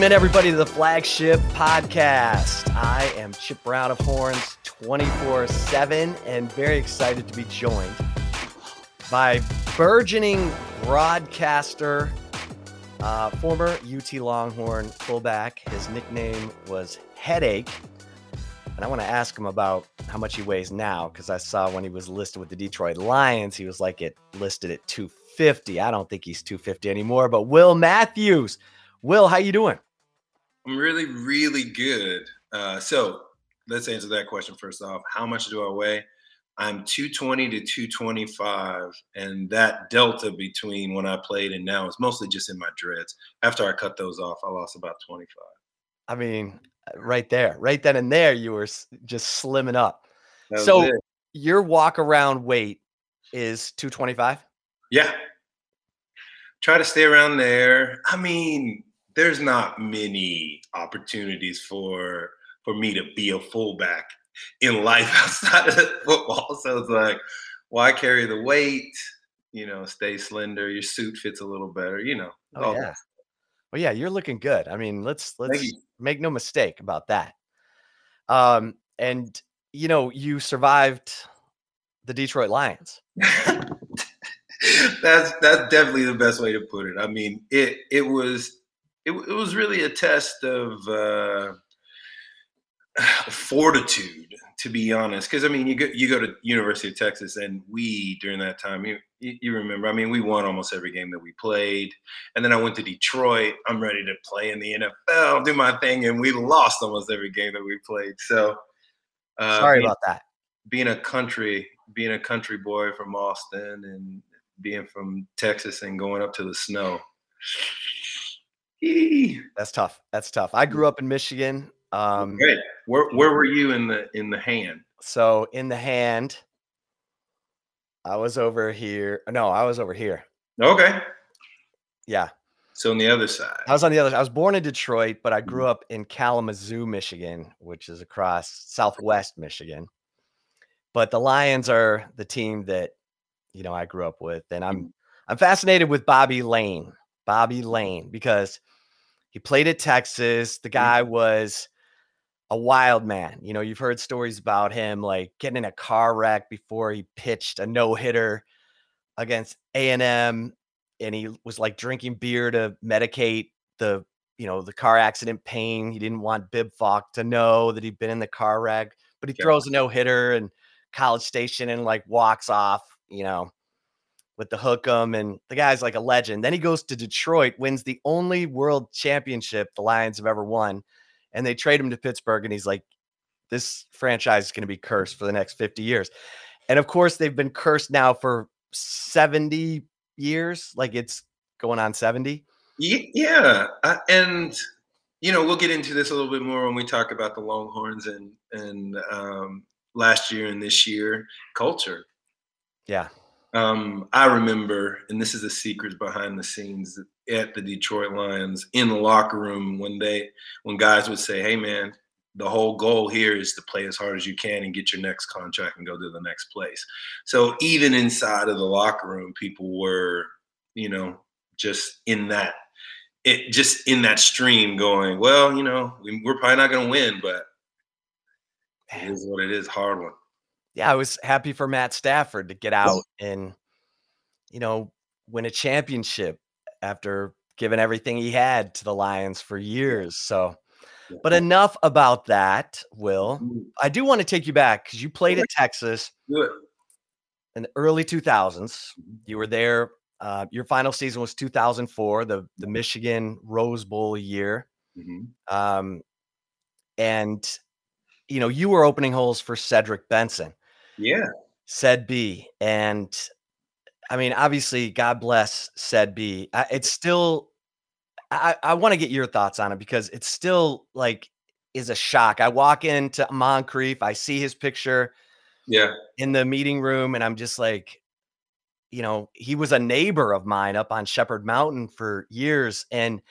Welcome in, everybody, to the flagship podcast. I am Chip Brown of Horns 24 7 and very excited to be joined by burgeoning broadcaster, uh, former UT Longhorn fullback. His nickname was Headache. And I want to ask him about how much he weighs now because I saw when he was listed with the Detroit Lions, he was like it listed at 250. I don't think he's 250 anymore. But Will Matthews, Will, how you doing? I'm really, really good. Uh, so let's answer that question first off. How much do I weigh? I'm 220 to 225, and that delta between when I played and now is mostly just in my dreads. After I cut those off, I lost about 25. I mean, right there, right then and there, you were just slimming up. So it. your walk around weight is 225? Yeah. Try to stay around there. I mean, there's not many opportunities for for me to be a fullback in life outside of football. So it's like, why carry the weight? You know, stay slender. Your suit fits a little better. You know. Oh yeah. Well, yeah, you're looking good. I mean, let's let's make no mistake about that. Um, and you know, you survived the Detroit Lions. that's that's definitely the best way to put it. I mean, it it was it, it was really a test of uh, fortitude, to be honest. Because I mean, you go you go to University of Texas, and we during that time, you, you remember, I mean, we won almost every game that we played, and then I went to Detroit. I'm ready to play in the NFL, do my thing, and we lost almost every game that we played. So, uh, sorry being, about that. Being a country, being a country boy from Austin, and being from Texas, and going up to the snow that's tough. That's tough. I grew up in Michigan. Um, Great. Where where were you in the in the hand? So in the hand, I was over here. No, I was over here. Okay. Yeah. So on the other side. I was on the other. I was born in Detroit, but I grew mm-hmm. up in Kalamazoo, Michigan, which is across Southwest Michigan. But the Lions are the team that you know I grew up with, and I'm mm-hmm. I'm fascinated with Bobby Layne. Bobby Layne because he played at Texas. The mm. guy was a wild man. You know, you've heard stories about him like getting in a car wreck before he pitched a no hitter against A and he was like drinking beer to medicate the you know the car accident pain. He didn't want Bib Falk to know that he'd been in the car wreck, but he yeah. throws a no hitter and College Station and like walks off. You know, with the hook'em, and the guy's like a legend. Then he goes to Detroit, wins the only world championship the Lions have ever won, and they trade him to Pittsburgh, and he's like, this franchise is going to be cursed for the next 50 years. And of course, they've been cursed now for 70 years, like it's going on 70. Yeah, uh, and you know we'll get into this a little bit more when we talk about the Longhorns and and um, last year and this year culture. Yeah, um, I remember, and this is the secrets behind the scenes at the Detroit Lions in the locker room when they when guys would say, "Hey, man, the whole goal here is to play as hard as you can and get your next contract and go to the next place." So even inside of the locker room, people were, you know, just in that it just in that stream going, well, you know, we're probably not going to win, but it is what it is. Hard one yeah, I was happy for Matt Stafford to get out and, you know, win a championship after giving everything he had to the Lions for years. So, but enough about that, Will. Mm-hmm. I do want to take you back because you played at Texas in the early 2000s. Mm-hmm. You were there. Uh, your final season was 2004, the, the Michigan Rose Bowl year. Mm-hmm. Um, and, you know, you were opening holes for Cedric Benson. Yeah. Ced B. And I mean, obviously, God bless Ced B. I, it's still, I, I want to get your thoughts on it because it's still like is a shock. I walk into Moncrief, I see his picture yeah in the meeting room, and I'm just like, you know, he was a neighbor of mine up on Shepherd Mountain for years. And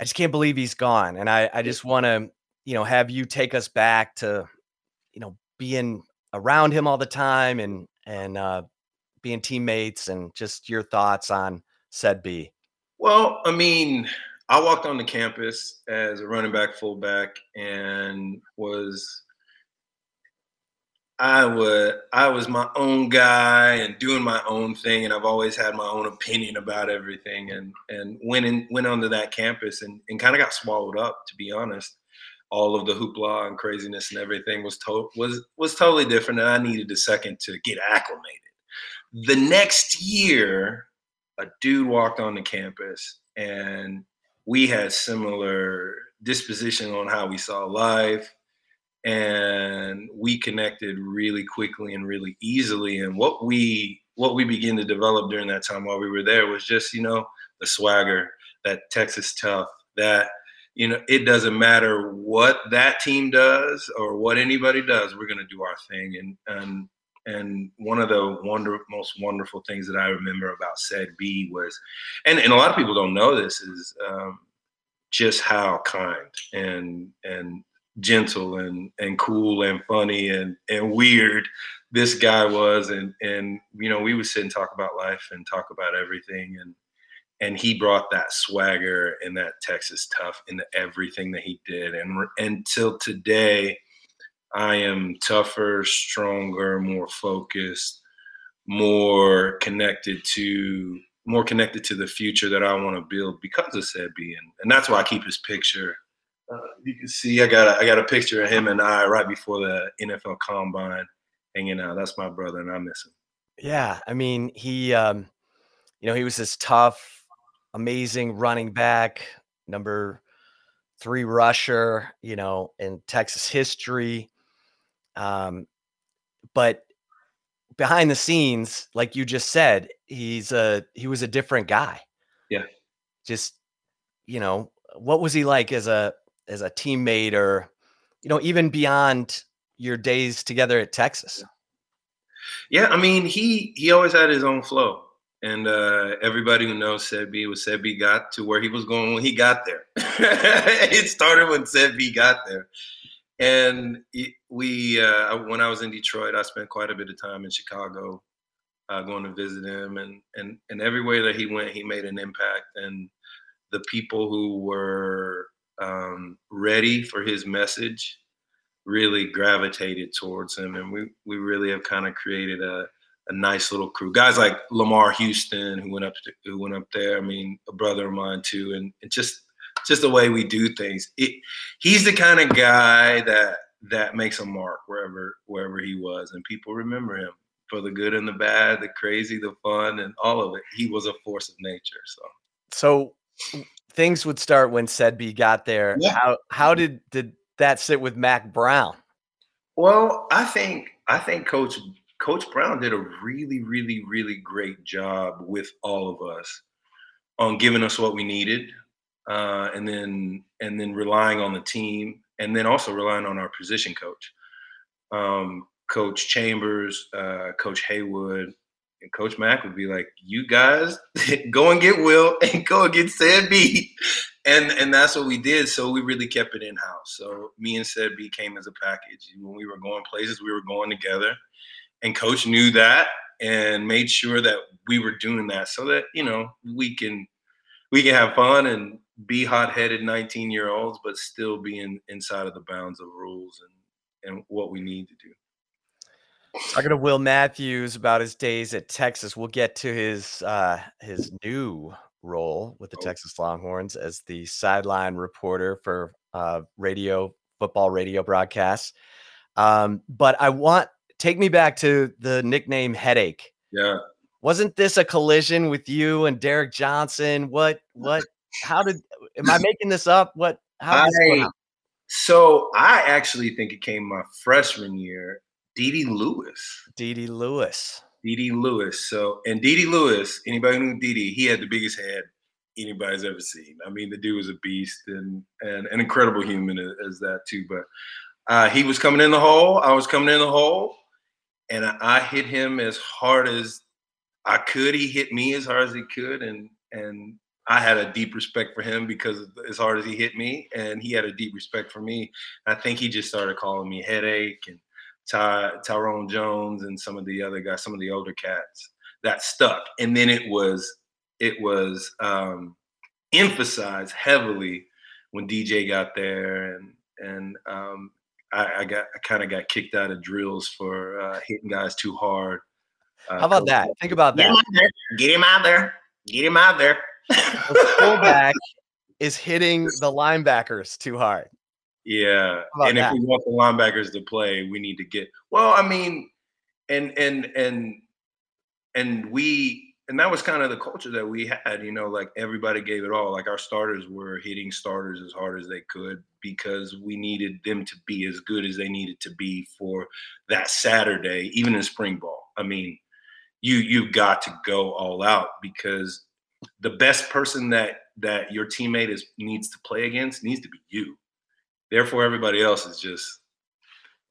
I just can't believe he's gone. And I, I just want to, you know, have you take us back to, you know, being around him all the time and and uh, being teammates and just your thoughts on Ced B. Well, I mean, I walked on the campus as a running back, fullback, and was I would I was my own guy and doing my own thing, and I've always had my own opinion about everything. And and went in went onto that campus and, and kind of got swallowed up, to be honest. All of the hoopla and craziness and everything was to- was was totally different, and I needed a second to get acclimated. The next year, a dude walked on the campus, and we had similar disposition on how we saw life and we connected really quickly and really easily and what we what we began to develop during that time while we were there was just you know the swagger that texas tough that you know it doesn't matter what that team does or what anybody does we're going to do our thing. And and and one of the wonder most wonderful things that i remember about said b was and, and a lot of people don't know this is um, just how kind and and gentle and and cool and funny and and weird this guy was. And and you know we would sit and talk about life and talk about everything. And and he brought that swagger and that Texas tough into everything that he did and until today I am tougher stronger more focused more connected to more connected to the future that I want to build because of Sebi and, and that's why I keep his picture uh, you can see I got a, I got a picture of him and I right before the NFL Combine hanging out. That's my brother, and I miss him. Yeah, I mean he, um, you know, he was this tough, amazing running back, number three rusher, you know, in Texas history. Um, but behind the scenes, like you just said, he's a he was a different guy. Yeah. Just you know, what was he like as a as a teammate or you know even beyond your days together at Texas? Yeah, I mean he he always had his own flow. And uh, everybody who knows Sebi was Sebi got to where he was going when he got there. it started when Sebi got there. And we, uh, when I was in Detroit, I spent quite a bit of time in Chicago, uh, going to visit him, and and and everywhere that he went, he made an impact. And the people who were um, ready for his message really gravitated towards him, and we we really have kind of created a a nice little crew. Guys like Lamar Houston, who went up to, who went up there. I mean, a brother of mine too, and, and just just the way we do things. It, he's the kind of guy that that makes a mark wherever wherever he was, and people remember him for the good and the bad, the crazy, the fun, and all of it. He was a force of nature. So, so things would start when Ced B got there. Yeah. How how did did that sit with Mack Brown? Well, I think I think Coach Coach Brown did a really, really, really great job with all of us on giving us what we needed, uh, and then and then relying on the team, and then also relying on our position coach, um, Coach Chambers, uh, Coach Haywood, and Coach Mack would be like, "You guys go and get Will and go and get Ced B," and and that's what we did. So we really kept it in house. So me and Ced B came as a package. When we were going places, we were going together, and Coach knew that and made sure that we were doing that so that you know we can we can have fun and be hot-headed 19 year olds but still be in, inside of the bounds of rules and and what we need to do Talking to Will Matthews about his days at Texas. We'll get to his uh, his new role with the oh. Texas Longhorns as the sideline reporter for uh, radio football radio broadcasts. Um, but I want take me back to the nickname headache. Yeah. Wasn't this a collision with you and Derek Johnson? What what how did am I making this up? What how I, so I actually think it came my freshman year Dede Lewis. Dede Lewis. Dede Lewis. So, and Dede Lewis, anybody who knew Dede, he had the biggest head anybody's ever seen. I mean, the dude was a beast and, and an incredible human as, that too. But uh, he was coming in the hole. I was coming in the hole, and I, hit him as hard as I could. He hit me as hard as he could, and and I had a deep respect for him because as hard as he hit me, and he had a deep respect for me. I think he just started calling me headache and Ty, Tyrone Jones and some of the other guys, some of the older cats that stuck. And then it was it was um, emphasized heavily when DJ got there, and and um, I, I, got I kind of got kicked out of drills for uh, hitting guys too hard. Uh, How about that? Think about that. Get him out there. Get him out there. the fullback is hitting the linebackers too hard. Yeah, and that? if we want the linebackers to play, we need to get. Well, I mean, and and and and we and that was kind of the culture that we had. You know, like everybody gave it all. Like our starters were hitting starters as hard as they could because we needed them to be as good as they needed to be for that Saturday, even in spring ball. I mean, you you've got to go all out because the best person that that your teammate is needs to play against needs to be you. Therefore, everybody else is just,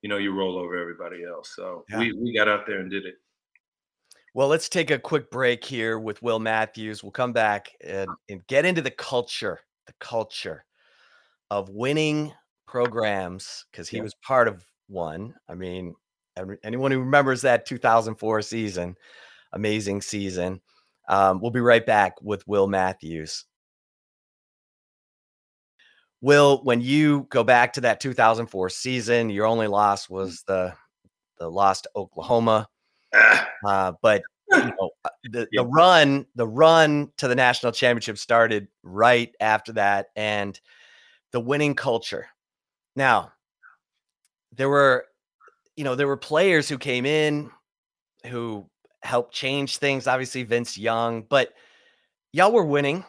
you know, you roll over everybody else. So yeah. we we got out there and did it. Well, let's take a quick break here with Will Matthews. We'll come back and, and get into the culture, the culture of winning programs because he yeah. was part of one. I mean, anyone who remembers that 2004 season, amazing season. Um, we'll be right back with Will Matthews. Will, when you go back to that 2004 season, your only loss was the the loss to Oklahoma. Uh, but you know, uh, the the run the run to the national championship started right after that, and the winning culture. Now, there were, you know, there were players who came in who helped change things. Obviously, Vince Young, but y'all were winning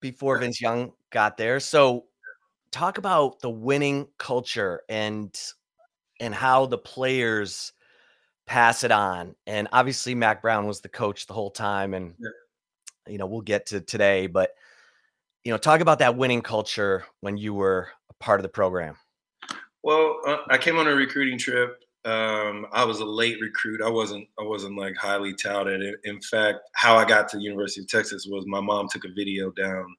before Vince Young got there. So talk about the winning culture and and how the players pass it on. And obviously, Mack Brown was the coach the whole time, and yeah. you know we'll get to today, but you know, talk about that winning culture when you were a part of the program. Well, uh, I came on a recruiting trip. Um, I was a late recruit. I wasn't. I wasn't like highly touted. In fact, how I got to the University of Texas was my mom took a video down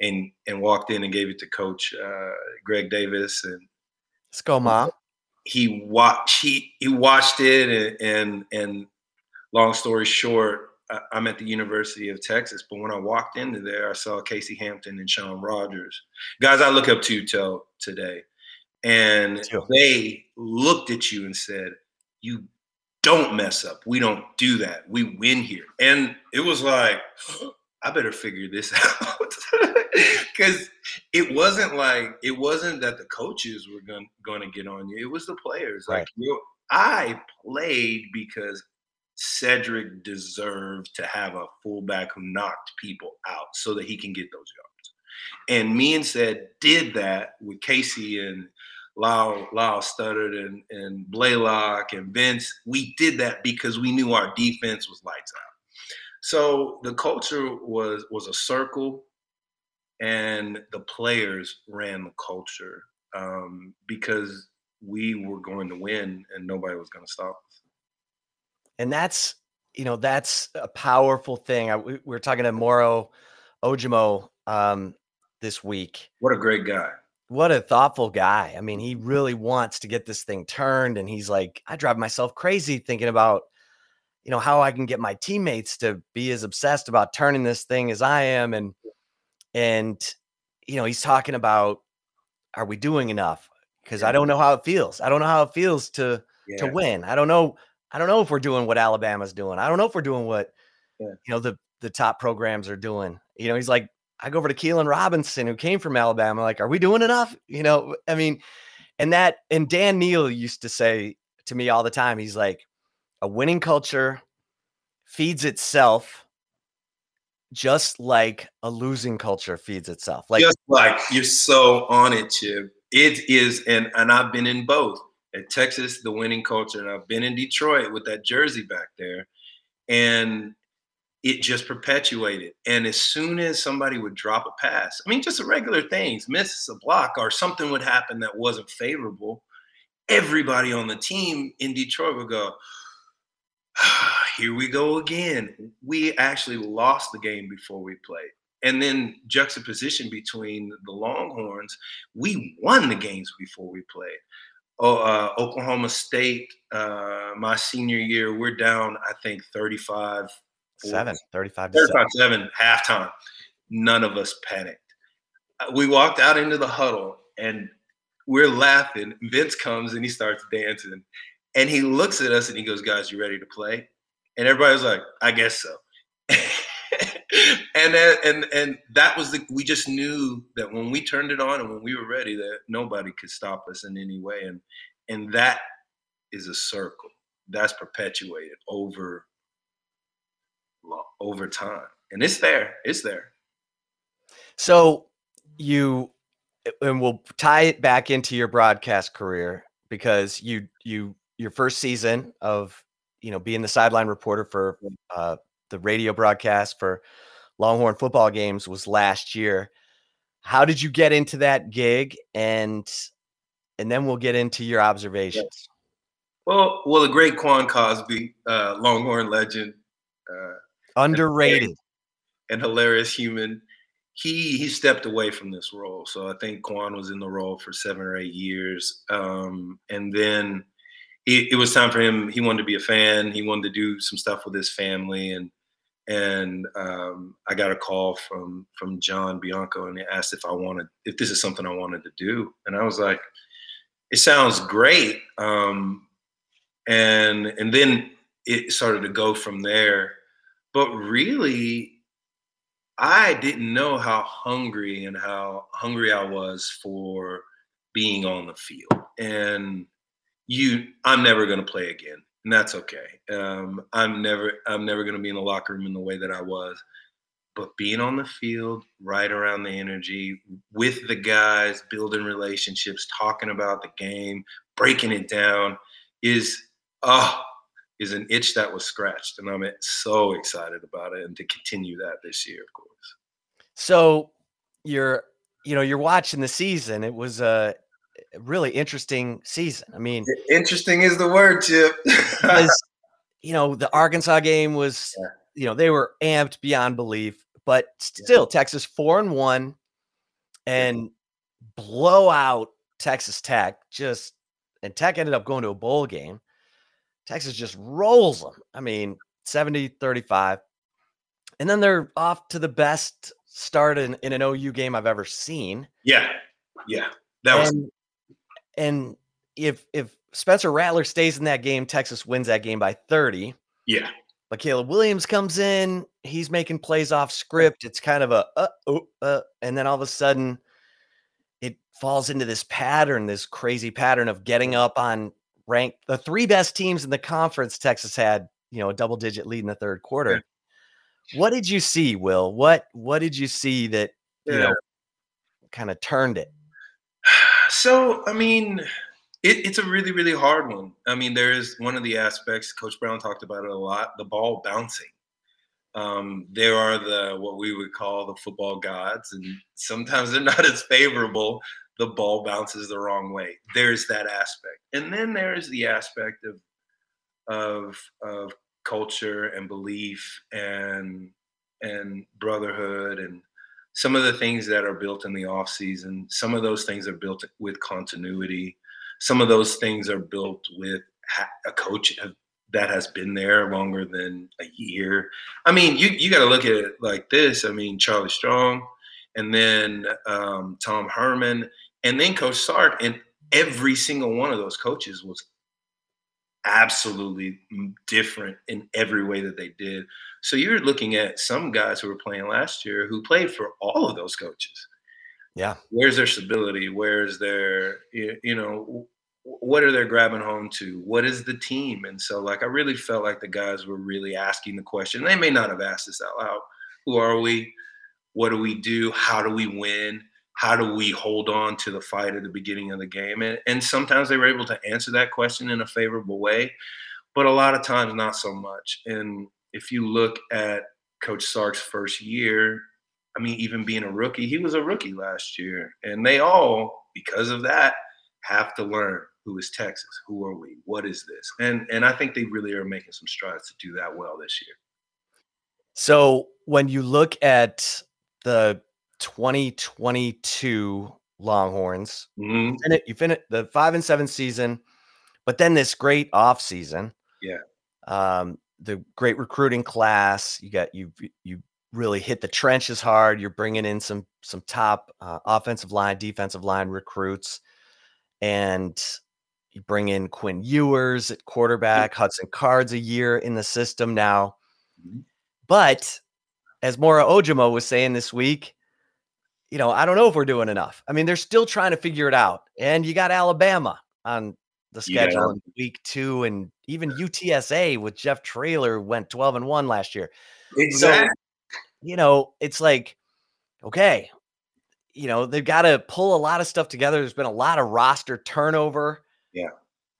and and walked in and gave it to Coach uh, Greg Davis. And let's go, mom. He watched he he watched it, and and, and long story short, I'm at the University of Texas. But when I walked into there, I saw Casey Hampton and Shaun Rogers, guys I look up to till today, and they looked at you and said, "You." Don't mess up. We don't do that. We win here. And it was like, I better figure this out because it wasn't like it wasn't that the coaches were going going to get on you. It was the players. Right. Like you, know, I played because Cedric deserved to have a fullback who knocked people out so that he can get those yards. And me and said did that with Casey and Lyle, Lyle Studdard and, and Blaylock and Vince. We did that because we knew our defense was lights out. So the culture was was a circle, and the players ran the culture um, because we were going to win, and nobody was going to stop us. And that's you know that's a powerful thing. I, we, we were talking to Moro Ojomo um, this week. What a great guy! What a thoughtful guy. I mean, he really wants to get this thing turned, and he's like, I drive myself crazy thinking about you know how I can get my teammates to be as obsessed about turning this thing as I am and and you know he's talking about are we doing enough because I don't know how it feels. I don't know how it feels to yeah. to win. I don't know I don't know if we're doing what Alabama's doing. I don't know if we're doing what yeah. you know the the top programs are doing. You know, he's like I go over to Keilan Robinson who came from Alabama like are we doing enough? You know, I mean and that and Dan Neil used to say to me all the time he's like a winning culture feeds itself just like a losing culture feeds itself. Like just like you're so on it, Chip. It is, and and I've been in both. At Texas, the winning culture, and I've been in Detroit with that jersey back there, and it just perpetuated. And as soon as somebody would drop a pass, I mean, just the regular things, miss a block or something would happen that wasn't favorable, everybody on the team in Detroit would go, ah, here we go again. We actually lost the game before we played. And then juxtaposition between the Longhorns, we won the games before we played. Oh, uh, Oklahoma State, uh, my senior year, we're down, I think, 35 7, 35 35 7 halftime. none of us panicked. Uh, we walked out into the huddle and we're laughing. Vince comes and he starts dancing. And he looks at us and he goes, Guys, you ready to play? And everybody was like, I guess so. and and and that was the we just knew that when we turned it on and when we were ready that nobody could stop us in any way. And and that is a circle that's perpetuated over over time. And it's there it's there. So you and we'll tie it back into your broadcast career because you you your first season of you know being the sideline reporter for uh, the radio broadcast for Longhorn football games was last year. How did you get into that gig and and then we'll get into your observations. Well, well, the great Quan Cosby, uh, Longhorn legend, uh, underrated and, and hilarious human. He he stepped away from this role, so I think Quan was in the role for seven or eight years, um, and then it, it was time for him. He wanted to be a fan. He wanted to do some stuff with his family, and and um, I got a call from from John Bianco, and he asked if I wanted if this is something I wanted to do, and I was like, "It sounds great," um, and and then it started to go from there. But really, I didn't know how hungry and how hungry I was for being on the field, and you, I'm never going to play again and that's okay. Um, I'm never I'm never going to be in the locker room in the way that I was, but being on the field, right around the energy with the guys, building relationships, talking about the game, breaking it down, is oh is an itch that was scratched, and I'm so excited about it, and to continue that this year, of course. So you're you know you're watching the season. It was a really interesting season. I mean, interesting is the word, Chip. because, you know, the Arkansas game was, yeah. you know, they were amped beyond belief, but still, yeah. Texas four and one, and blow out Texas Tech. Just and Tech ended up going to a bowl game. Texas just rolls them. I mean, 70 35. And then they're off to the best start in, in an OU game I've ever seen. Yeah. Yeah. That was and if if Spencer Rattler stays in that game, Texas wins that game by 30. Yeah. But Caleb Williams comes in, he's making plays off script. It's kind of a uh, oh, uh, and then all of a sudden it falls into this pattern, this crazy pattern of getting up on rank the three best teams in the conference. Texas had, you know, a double digit lead in the third quarter. Yeah. What did you see, Will? What what did you see that yeah. you know kind of turned it? So, I mean, it, it's a really, really hard one. I mean, there's one of the aspects, Coach Brown talked about it a lot the ball bouncing. Um, there are the what we would call the football gods, and sometimes they're not as favorable. The ball bounces the wrong way. There's that aspect, and then there's the aspect of of of culture and belief and and brotherhood and some of the things that are built in the off season, some of those things are built with continuity. Some of those things are built with a coach that has been there longer than a year. I mean, you you got to look at it like this. I mean, Charlie Strong, and then um, Tom Herman, and then Coach Sark, and every single one of those coaches was absolutely different in every way that they did. So you're looking at some guys who were playing last year who played for all of those coaches. Yeah. Where's their stability? Where's their, you know, what are they grabbing home to? What is the team? And so, like, I really felt like the guys were really asking the question. They may not have asked this out loud. Who are we? What do we do? How do we win? How do we hold on to the fight at the beginning of the game? And, and sometimes they were able to answer that question in a favorable way, but a lot of times not so much. And if you look at Coach Sark's first year, I mean, even being a rookie, he was a rookie last year. And they all, because of that, have to learn who is Texas? Who are we? What is this? And and I think they really are making some strides to do that well this year. So when you look at the 2022 Longhorns, mm-hmm. you finish the five and seven season, but then this great off season. Yeah. Um, the great recruiting class. You got you you really hit the trenches hard. You're bringing in some some top uh, offensive line, defensive line recruits, and you bring in Quinn Ewers at quarterback, Hudson Card's a year in the system now. Mm-hmm. But as Moro Ojomo was saying this week, you know, I don't know if we're doing enough. I mean, they're still trying to figure it out. And you got Alabama on the schedule yeah. in week two, and even UTSA with Jeff Traylor went 12 and 1 last year. Exactly. So, you know, it's like, okay, you know, they've got to pull a lot of stuff together. There's been a lot of roster turnover. Yeah.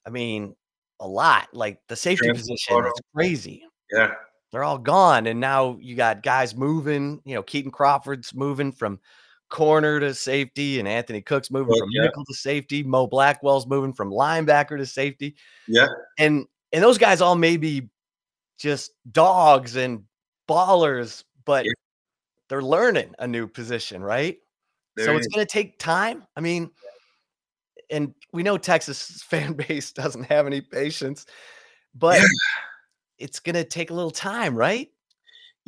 I mean, a lot. Like the safety position, it's crazy. Yeah. They're all gone. And now you got guys moving, you know, Kitan Crawford's moving from corner to safety, and Anthony Cook's moving from yeah. nickel to safety. Mo Blackwell's moving from linebacker to safety. Yeah. And and those guys all may be just dogs and ballers, but yeah. they're learning a new position, right? There so it's going to take time. I mean, and we know Texas fan base doesn't have any patience, but yeah. it's going to take a little time, right?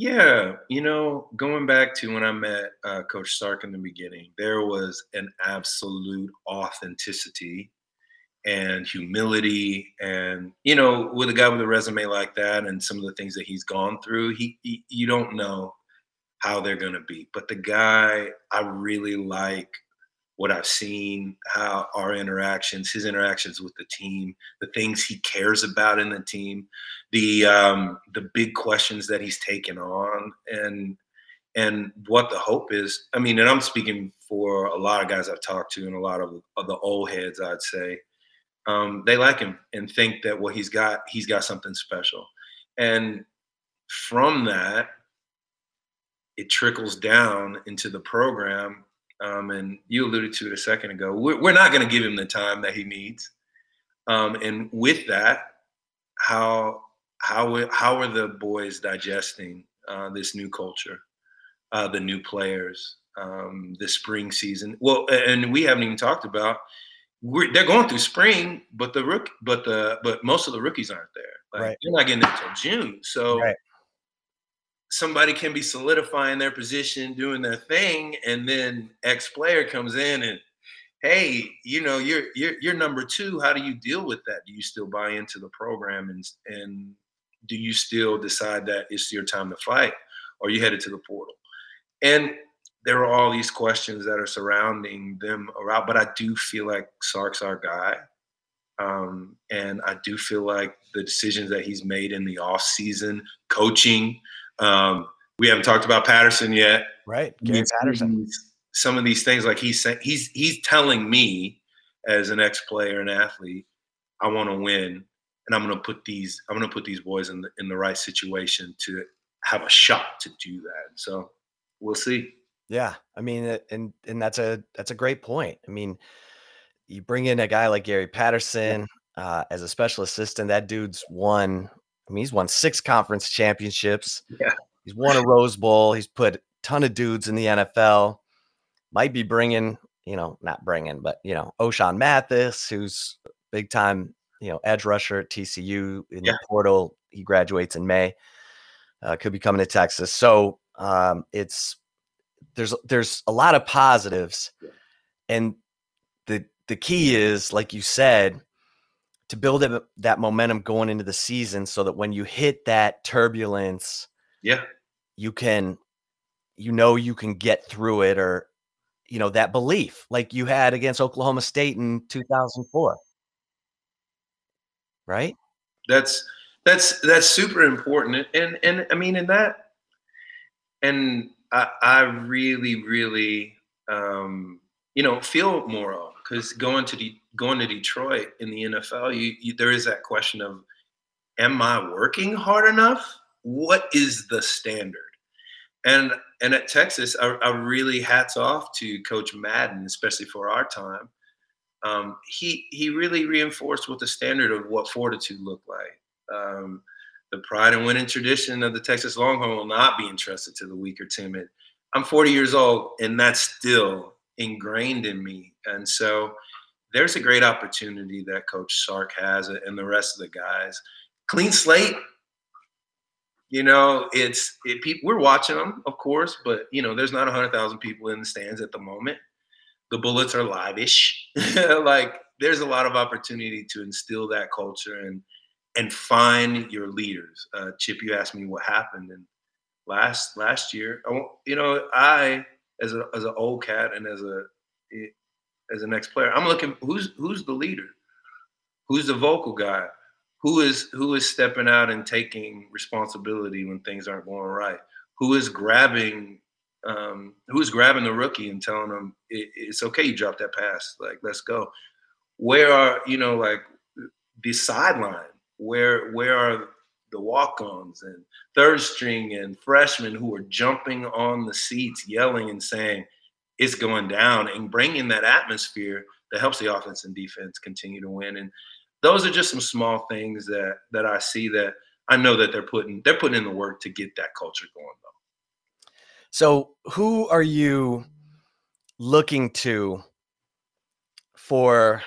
Yeah, you know, going back to when I met uh, Coach Sark in the beginning, there was an absolute authenticity and humility, and you know, with a guy with a resume like that, and some of the things that he's gone through, he, he you don't know how they're going to be. But the guy, I really like what I've seen, how our interactions, his interactions with the team, the things he cares about in the team, the um, the big questions that he's taken on, and and what the hope is. I mean, and I'm speaking for a lot of guys I've talked to, and a lot of, of the old heads, I'd say, um, they like him and think that what he's got, he's got something special, and from that, it trickles down into the program um, and you alluded to it a second ago. We're, we're not going to give him the time that he needs. Um, and with that, how how how are the boys digesting uh, this new culture, uh, the new players, um, the spring season? Well, and we haven't even talked about. they're going through spring, but the rook, but the but most of the rookies aren't there. Like, right. They're not getting until June. So right somebody can be solidifying their position, doing their thing, and then X player comes in and hey, you know, you're you're you're number two. How do you deal with that? Do you still buy into the program and and do you still decide that it's your time to fight, or you headed to the portal? And there are all these questions that are surrounding them around, but I do feel like Sark's our guy. Um, and I do feel like the decisions that he's made in the off season, coaching, um, we haven't talked about Patterson yet. Right, Gary Patterson. Some of these things, like he's saying, he's he's telling me as an ex-player and athlete, I want to win, and I'm going to put these I'm going to put these boys in the in the right situation to have a shot to do that. So we'll see. Yeah, I mean, and and that's a that's a great point. I mean, you bring in a guy like Gary Patterson uh, as a special assistant. That dude's won I mean, he's won six conference championships. Yeah. He's won a Rose Bowl. He's put a ton of dudes in the NFL. Might be bringing, you know, not bringing, but, you know, Ochaun Mathis, who's big time, you know, edge rusher at TCU in yeah. the portal. He graduates in May. Uh, could be coming to Texas. So um, it's there's there's a lot of positives, and the the key is, like you said, to build that, that momentum going into the season so that when you hit that turbulence, yeah, you can, you know, you can get through it or, you know, that belief like you had against Oklahoma State in 2004. Right? That's, that's, that's super important. And, and I mean, in that, and I, I really, really, um, you know, feel more because going to the going to Detroit in the NFL, you, you, there is that question of, am I working hard enough? What is the standard? And and at Texas, I, I really hats off to Coach Madden, especially for our time. Um, he he really reinforced what the standard of what fortitude looked like. Um, the pride and winning tradition of the Texas Longhorn will not be entrusted to the weak or timid. I'm 40 years old, and that's still ingrained in me. And so there's a great opportunity that Coach Sark has and the rest of the guys. Clean slate. You know, it's it, people, we're watching them, of course, but you know, there's not hundred thousand people in the stands at the moment. The bullets are live-ish. like there's a lot of opportunity to instill that culture and and find your leaders. Uh, Chip, you asked me what happened, and last last year, I, you know, I as a as an old cat and as a as an ex player, I'm looking who's who's the leader, who's the vocal guy, who is who is stepping out and taking responsibility when things aren't going right, who is grabbing um, who's grabbing the rookie and telling them it, it's okay you dropped that pass. Like let's go. Where are you know like the sideline? Where where are the walk-ons and third string and freshmen who are jumping on the seats yelling and saying it's going down and bringing that atmosphere that helps the offense and defense continue to win and those are just some small things that that I see that I know that they're putting they're putting in the work to get that culture going though. So who are you looking to for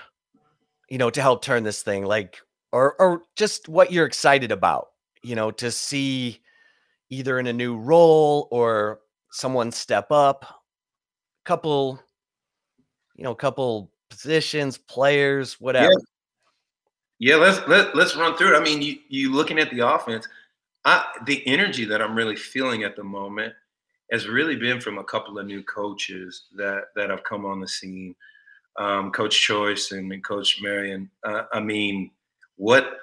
you know to help turn this thing like or or just what you're excited about, you know, to see either in a new role or someone step up, couple you know, a couple positions, players, whatever. Yeah. Yeah, let's let, let's run through it. I mean, you you looking at the offense, I, the energy that I'm really feeling at the moment has really been from a couple of new coaches that that have come on the scene, um, Coach Choice and, and Coach Marion. Uh, I mean, what,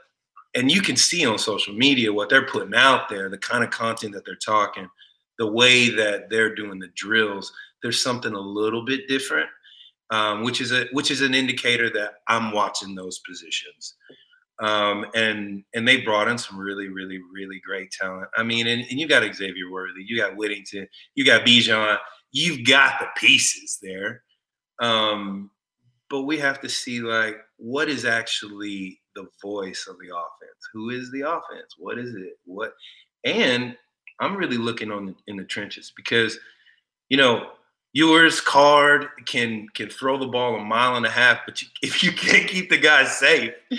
and you can see on social media what they're putting out there, the kind of content that they're talking, the way that they're doing the drills. There's something a little bit different um, which is a which is an indicator that I'm watching those positions. Um, and and they brought in some really, really, really great talent. I mean, and, and you got Xavier Worthy, you got Whittington, you got Bijan, you've got the pieces there. Um, but we have to see like what is actually the voice of the offense. Who is the offense? What is it? What? And I'm really looking on the, in the trenches because, you know, Ewers Card can can throw the ball a mile and a half, but you, if you can't keep the guy safe,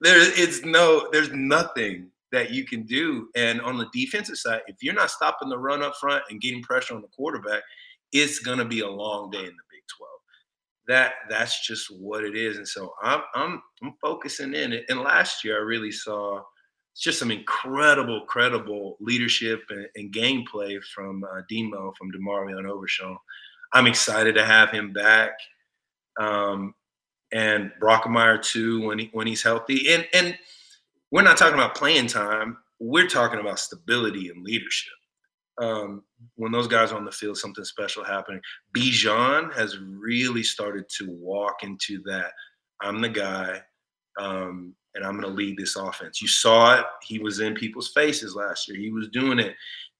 there it's no there's nothing that you can do. And on the defensive side, if you're not stopping the run up front and getting pressure on the quarterback, it's gonna be a long day in the Big 12. That that's just what it is. And so I'm I'm I'm focusing in. And last year I really saw just some incredible, credible leadership and, and gameplay from uh, Demo, from DeMarvion Overshown. I'm excited to have him back. Um, and Brockermeyer too when he when he's healthy. And and we're not talking about playing time. We're talking about stability and leadership. Um, when those guys are on the field, something special happening. Bijan has really started to walk into that. I'm the guy, um, and I'm going to lead this offense. You saw it. He was in people's faces last year. He was doing it,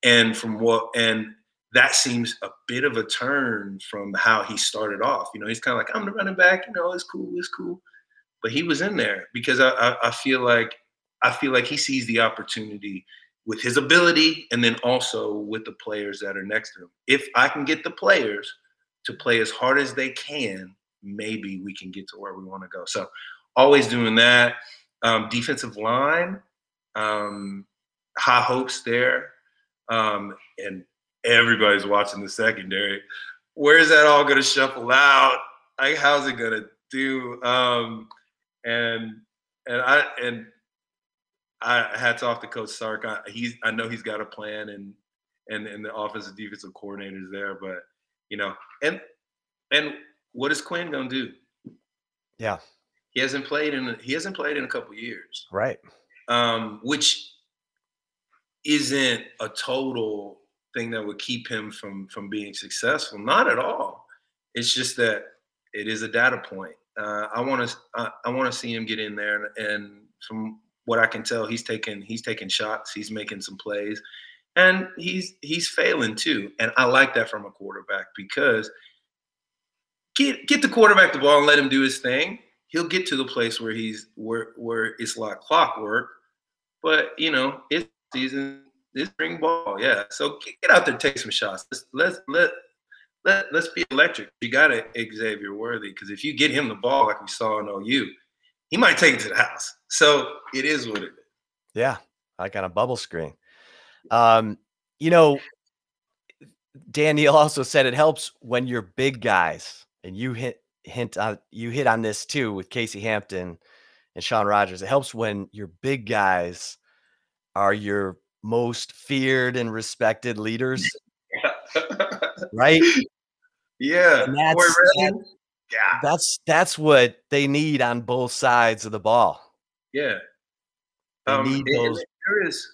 and from what and that seems a bit of a turn from how he started off. You know, he's kind of like, I'm the running back, you know, it's cool, it's cool. But he was in there because I, I, I feel like I feel like he sees the opportunity with his ability and then also with the players that are next to him. If I can get the players to play as hard as they can, maybe we can get to where we want to go. So always doing that. Um, defensive line, um, high hopes there. Um, and everybody's watching the secondary. Where's that all going to shuffle out? Like, how's it going to do? Um, and and I and I hats off to Coach Sark. I, he's I know he's got a plan and and and the offensive defensive coordinators there, but you know, and and what is Quinn gonna do? Yeah, he hasn't played in he hasn't played in a couple years, right? Um, which isn't a total thing that would keep him from from being successful. Not at all. It's just that it is a data point. Uh, I want to I, I want to see him get in there, and, and from what I can tell, he's taking he's taking shots. He's making some plays, and he's he's failing too. And I like that from a quarterback because get get the quarterback the ball and let him do his thing. He'll get to the place where he's where where it's like clockwork. But you know, it's season this spring ball, yeah. So get out there, take some shots. Let's let's let let let's be electric. You got to Xavier Worthy because if you get him the ball like we saw in OU, he might take it to the house. So it is what it is. Yeah, I got a bubble screen. Um, you know, Dan Neil also said it helps when you're big guys, and you hit hint on you hit on this too with Casey Hampton and Shaun Rogers. It helps when your big guys are your most feared and respected leaders, right? Yeah, And that's that- yeah, that's that's what they need on both sides of the ball. yeah. They Um, need those. there is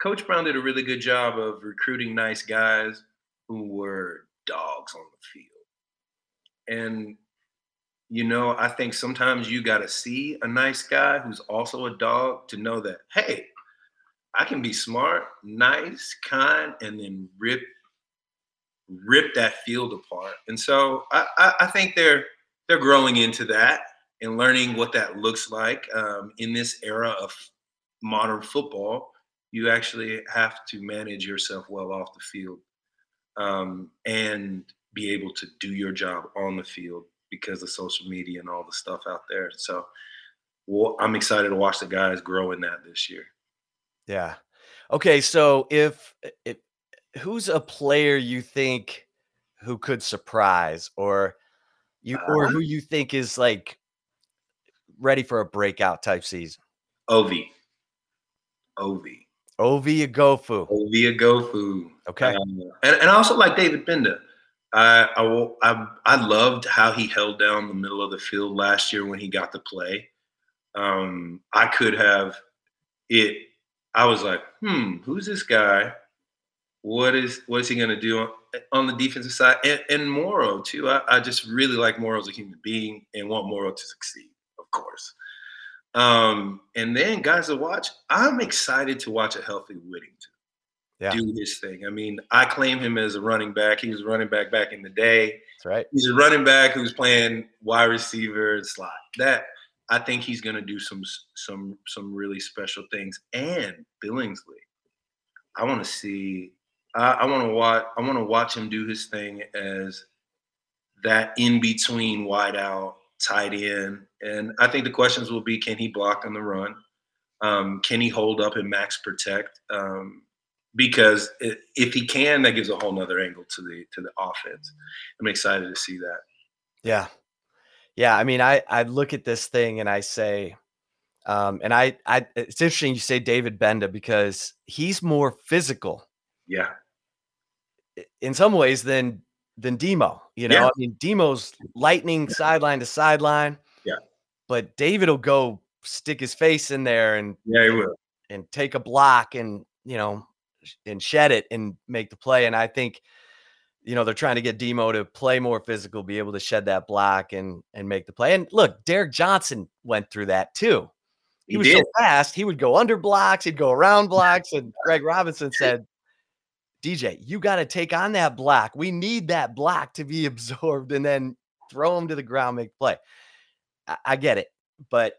Coach Brown did a really good job of recruiting nice guys who were dogs on the field. And you know, I think sometimes you got to see a nice guy who's also a dog to know that hey, I can be smart, nice, kind, and then rip rip that field apart. And so I, I, I think they're they're growing into that and learning what that looks like um, in this era of modern football. You actually have to manage yourself well off the field um, and be able to do your job on the field because of social media and all the stuff out there. So well, I'm excited to watch the guys grow in that this year. Yeah. Okay, so if if who's a player you think who could surprise or you or Uh, who you think is like ready for a breakout type season? Ov, Ov, Ovie Oghoufo. Ovie Oghoufo. Okay. Um, and, and also like David Gbenda. I, I will- I I loved how he held down the middle of the field last year when he got to play. Um, I could have it. I was like, hmm, who's this guy? What is what is he going to do on, on the defensive side? And, and Moro too. I, I just really like Moro as a human being and want Moro to succeed, of course. Um, and then guys to watch. I'm excited to watch a healthy Whittington Yeah. do his thing. I mean, I claim him as a running back. He was a running back back in the day. That's right. He's a running back who's playing wide receiver and slot. That I think he's going to do some some some really special things. And Billingsley, I want to see. I, I want to watch. I want to watch him do his thing as that in between wide out tight end. And I think the questions will be: Can he block on the run? Um, can he hold up and max protect? Um, because if he can, that gives a whole nother angle to the to the offense. I'm excited to see that. Yeah. Yeah. I mean, I I look at this thing and I say, um, and I I it's interesting you say David Gbenda because he's more physical Yeah, in some ways than than Demo. You know, Yeah. I mean, Demo's lightning sideline to sideline. Yeah. But David will go stick his face in there and yeah, he will. and take a block and you know and shed it and make the play. And I think you know they're trying to get Demo to play more physical, be able to shed that block and and make the play. And look, Derrick Johnson went through that too. He, He was did. so fast, he would go under blocks, he'd go around blocks. And Greg Robinson said, DJ, you got to take on that block. We need that block to be absorbed and then throw him to the ground, make play. I, I get it, but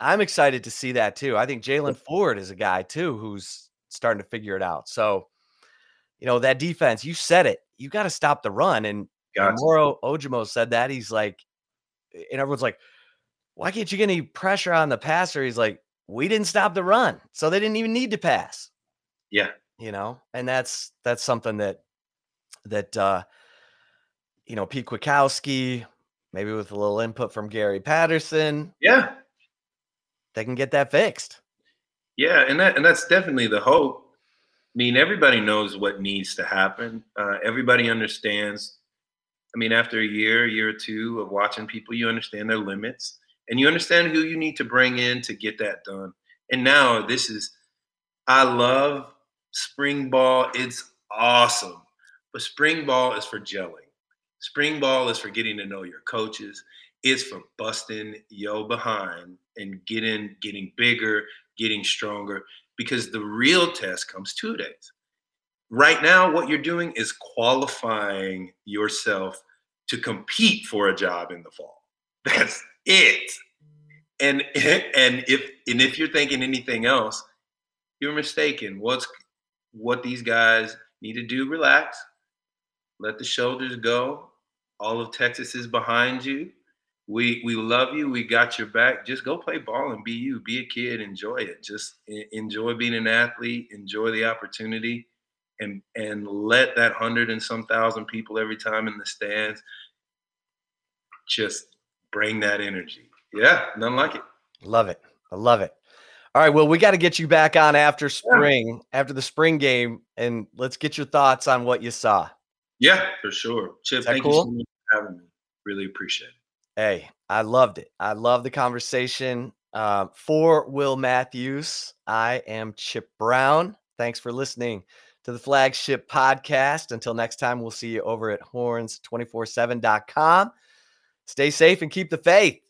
I'm excited to see that too. I think Jaylan Ford is a guy too who's starting to figure it out. So, you know, that defense, you said it, you got to stop the run. And, Got and to. Moro Ojomo said that. He's like, and everyone's like, why can't you get any pressure on the passer? He's like, we didn't stop the run. So they didn't even need to pass Yeah, you know and that's that's something that that uh you know pete kwiatkowski maybe with a little input from gary patterson yeah, they can get that fixed yeah, and that and that's definitely the hope. I mean, everybody knows what needs to happen. Uh, everybody understands. I mean, after a year, year or two of watching people, you understand their limits, and you understand who you need to bring in to get that done. And now this is, I love spring ball. It's awesome, but spring ball is for gelling. Spring ball is for getting to know your coaches. It's for busting yo behind and getting getting bigger, getting stronger. Because the real test comes two days. Right now, what you're doing is qualifying yourself to compete for a job in the fall. That's it. And and if and if you're thinking anything else, you're mistaken. What's what these guys need to do? Relax, let the shoulders go. All of Texas is behind you. We we love you. We got your back. Just go play ball and be you. Be a kid. Enjoy it. Just enjoy being an athlete. Enjoy the opportunity, and and let that hundred and some thousand people every time in the stands just bring that energy. Yeah, nothing like it. Love it. I love it. All right. Well, we got to get you back on after spring, yeah. after the spring game, and let's get your thoughts on what you saw. Yeah, for sure. Chip, thank cool? you so much for having me. Really appreciate it. Hey, I loved it. I love the conversation. Uh, for Will Matthews, I am Chip Brown. Thanks for listening to the flagship podcast. Until next time, we'll see you over at horns247.com. Stay safe and keep the faith.